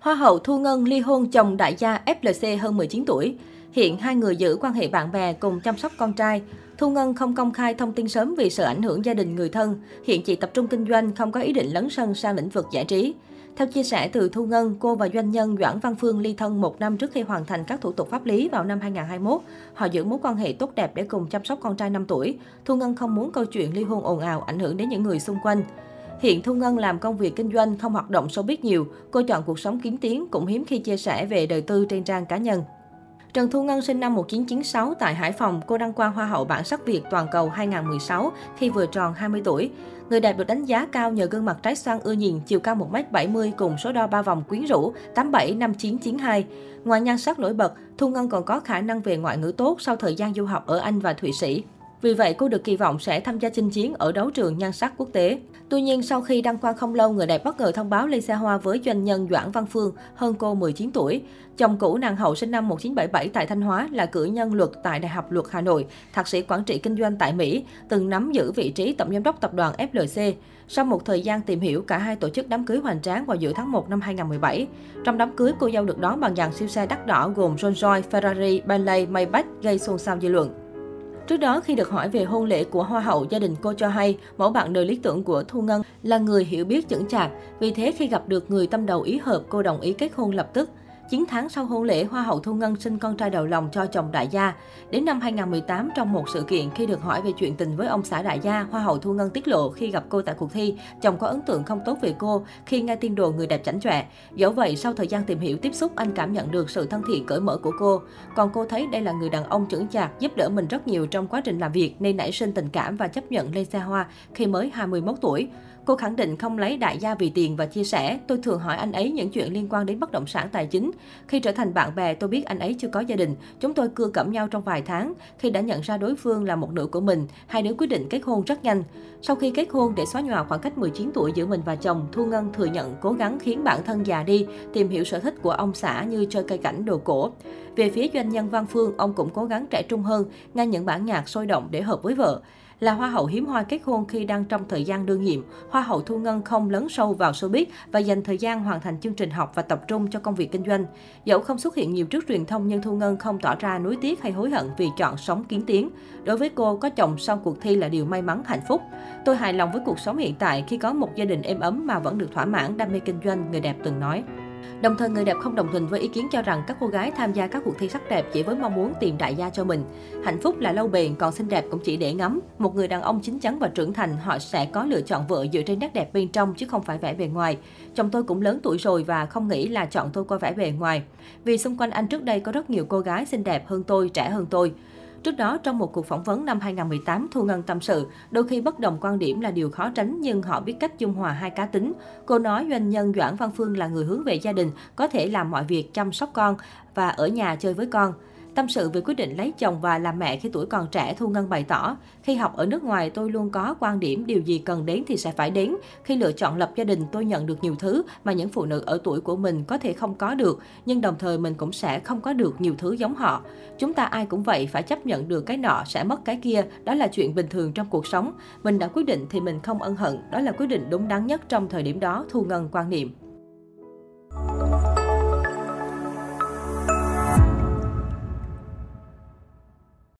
Hoa hậu Thu Ngân ly hôn chồng đại gia FLC hơn 19 tuổi. Hiện hai người giữ quan hệ bạn bè cùng chăm sóc con trai. Thu Ngân không công khai thông tin sớm vì sợ ảnh hưởng gia đình người thân. Hiện chị tập trung kinh doanh, không có ý định lấn sân sang lĩnh vực giải trí. Theo chia sẻ từ Thu Ngân, cô và doanh nhân Doãn Văn Phương ly thân một năm trước khi hoàn thành các thủ tục pháp lý vào năm 2021. Họ giữ mối quan hệ tốt đẹp để cùng chăm sóc con trai 5 tuổi. Thu Ngân không muốn câu chuyện ly hôn ồn ào ảnh hưởng đến những người xung quanh. Hiện Thu Ngân làm công việc kinh doanh, không hoạt động showbiz nhiều. Cô chọn cuộc sống kiếm tiếng, cũng hiếm khi chia sẻ về đời tư trên trang cá nhân. Trần Thu Ngân sinh năm 1996 tại Hải Phòng, cô đăng quang Hoa hậu bản sắc Việt toàn cầu 2016 khi vừa tròn 20 tuổi. Người đẹp được đánh giá cao nhờ gương mặt trái xoan ưa nhìn, chiều cao 1m70 cùng số đo ba vòng quyến rũ 875992. Ngoài nhan sắc nổi bật, Thu Ngân còn có khả năng về ngoại ngữ tốt sau thời gian du học ở Anh và Thụy Sĩ. Vì vậy, cô được kỳ vọng sẽ tham gia chinh chiến ở đấu trường nhan sắc quốc tế. Tuy nhiên, sau khi đăng quang không lâu, người đẹp bất ngờ thông báo ly xe hoa với doanh nhân Doãn Văn Phương, hơn cô 19 tuổi. Chồng cũ nàng hậu sinh năm 1977 tại Thanh Hóa là cử nhân luật tại Đại học Luật Hà Nội, thạc sĩ quản trị kinh doanh tại Mỹ, từng nắm giữ vị trí tổng giám đốc tập đoàn FLC. Sau một thời gian tìm hiểu, cả hai tổ chức đám cưới hoành tráng vào giữa tháng 1 năm 2017. Trong đám cưới, cô dâu được đón bằng dàn siêu xe đắt đỏ gồm Rolls-Royce, Ferrari, Bentley, Maybach gây xôn xao dư luận. Trước đó, khi được hỏi về hôn lễ của Hoa hậu, gia đình cô cho hay mẫu bạn đời lý tưởng của Thu Ngân là người hiểu biết chững chạc. Vì thế, khi gặp được người tâm đầu ý hợp, cô đồng ý kết hôn lập tức. 9 tháng sau hôn lễ, Hoa hậu Thu Ngân sinh con trai đầu lòng cho chồng đại gia. Đến năm 2018, trong một sự kiện khi được hỏi về chuyện tình với ông xã đại gia, Hoa hậu Thu Ngân tiết lộ khi gặp cô tại cuộc thi, chồng có ấn tượng không tốt về cô khi nghe tin đồn người đẹp chảnh chọe. Dẫu vậy, sau thời gian tìm hiểu tiếp xúc, anh cảm nhận được sự thân thiện cởi mở của cô. Còn cô thấy đây là người đàn ông trưởng chạc, giúp đỡ mình rất nhiều trong quá trình làm việc nên nảy sinh tình cảm và chấp nhận lên xe hoa khi mới 21 tuổi. Cô khẳng định không lấy đại gia vì tiền và chia sẻ. Tôi thường hỏi anh ấy những chuyện liên quan đến bất động sản tài chính. Khi trở thành bạn bè, tôi biết anh ấy chưa có gia đình. Chúng tôi cưa cẩm nhau trong vài tháng. Khi đã nhận ra đối phương là một nửa của mình, hai đứa quyết định kết hôn rất nhanh. Sau khi kết hôn để xóa nhòa khoảng cách 19 tuổi giữa mình và chồng, Thu Ngân thừa nhận cố gắng khiến bản thân già đi, tìm hiểu sở thích của ông xã như chơi cây cảnh đồ cổ. Về phía doanh nhân Văn Phương, ông cũng cố gắng trẻ trung hơn, nghe những bản nhạc sôi động để hợp với vợ. Là hoa hậu hiếm hoi kết hôn khi đang trong thời gian đương nhiệm, hoa hậu Thu Ngân không lấn sâu vào showbiz và dành thời gian hoàn thành chương trình học và tập trung cho công việc kinh doanh. Dẫu không xuất hiện nhiều trước truyền thông nhưng Thu Ngân không tỏ ra nuối tiếc hay hối hận vì chọn sống kiến tiếng. Đối với cô, có chồng sau cuộc thi là điều may mắn hạnh phúc. Tôi hài lòng với cuộc sống hiện tại khi có một gia đình êm ấm mà vẫn được thỏa mãn đam mê kinh doanh, người đẹp từng nói. Đồng thời, người đẹp không đồng tình với ý kiến cho rằng các cô gái tham gia các cuộc thi sắc đẹp chỉ với mong muốn tìm đại gia cho mình. Hạnh phúc là lâu bền, còn xinh đẹp cũng chỉ để ngắm. Một người đàn ông chín chắn và trưởng thành, họ sẽ có lựa chọn vợ dựa trên nét đẹp bên trong chứ không phải vẻ bề ngoài. Chồng tôi cũng lớn tuổi rồi và không nghĩ là chọn tôi qua vẻ bề ngoài. Vì xung quanh anh trước đây có rất nhiều cô gái xinh đẹp hơn tôi, trẻ hơn tôi. Trước đó, trong một cuộc phỏng vấn năm 2018, Thu Ngân tâm sự, đôi khi bất đồng quan điểm là điều khó tránh nhưng họ biết cách dung hòa hai cá tính. Cô nói doanh nhân Doãn Văn Phương là người hướng về gia đình, có thể làm mọi việc chăm sóc con và ở nhà chơi với con. Tâm sự về quyết định lấy chồng và làm mẹ khi tuổi còn trẻ, Thu Ngân bày tỏ, khi học ở nước ngoài tôi luôn có quan điểm điều gì cần đến thì sẽ phải đến. Khi lựa chọn lập gia đình tôi nhận được nhiều thứ mà những phụ nữ ở tuổi của mình có thể không có được, nhưng đồng thời mình cũng sẽ không có được nhiều thứ giống họ. Chúng ta ai cũng vậy, phải chấp nhận được cái nọ sẽ mất cái kia, đó là chuyện bình thường trong cuộc sống. Mình đã quyết định thì mình không ân hận, đó là quyết định đúng đắn nhất trong thời điểm đó, Thu Ngân quan niệm.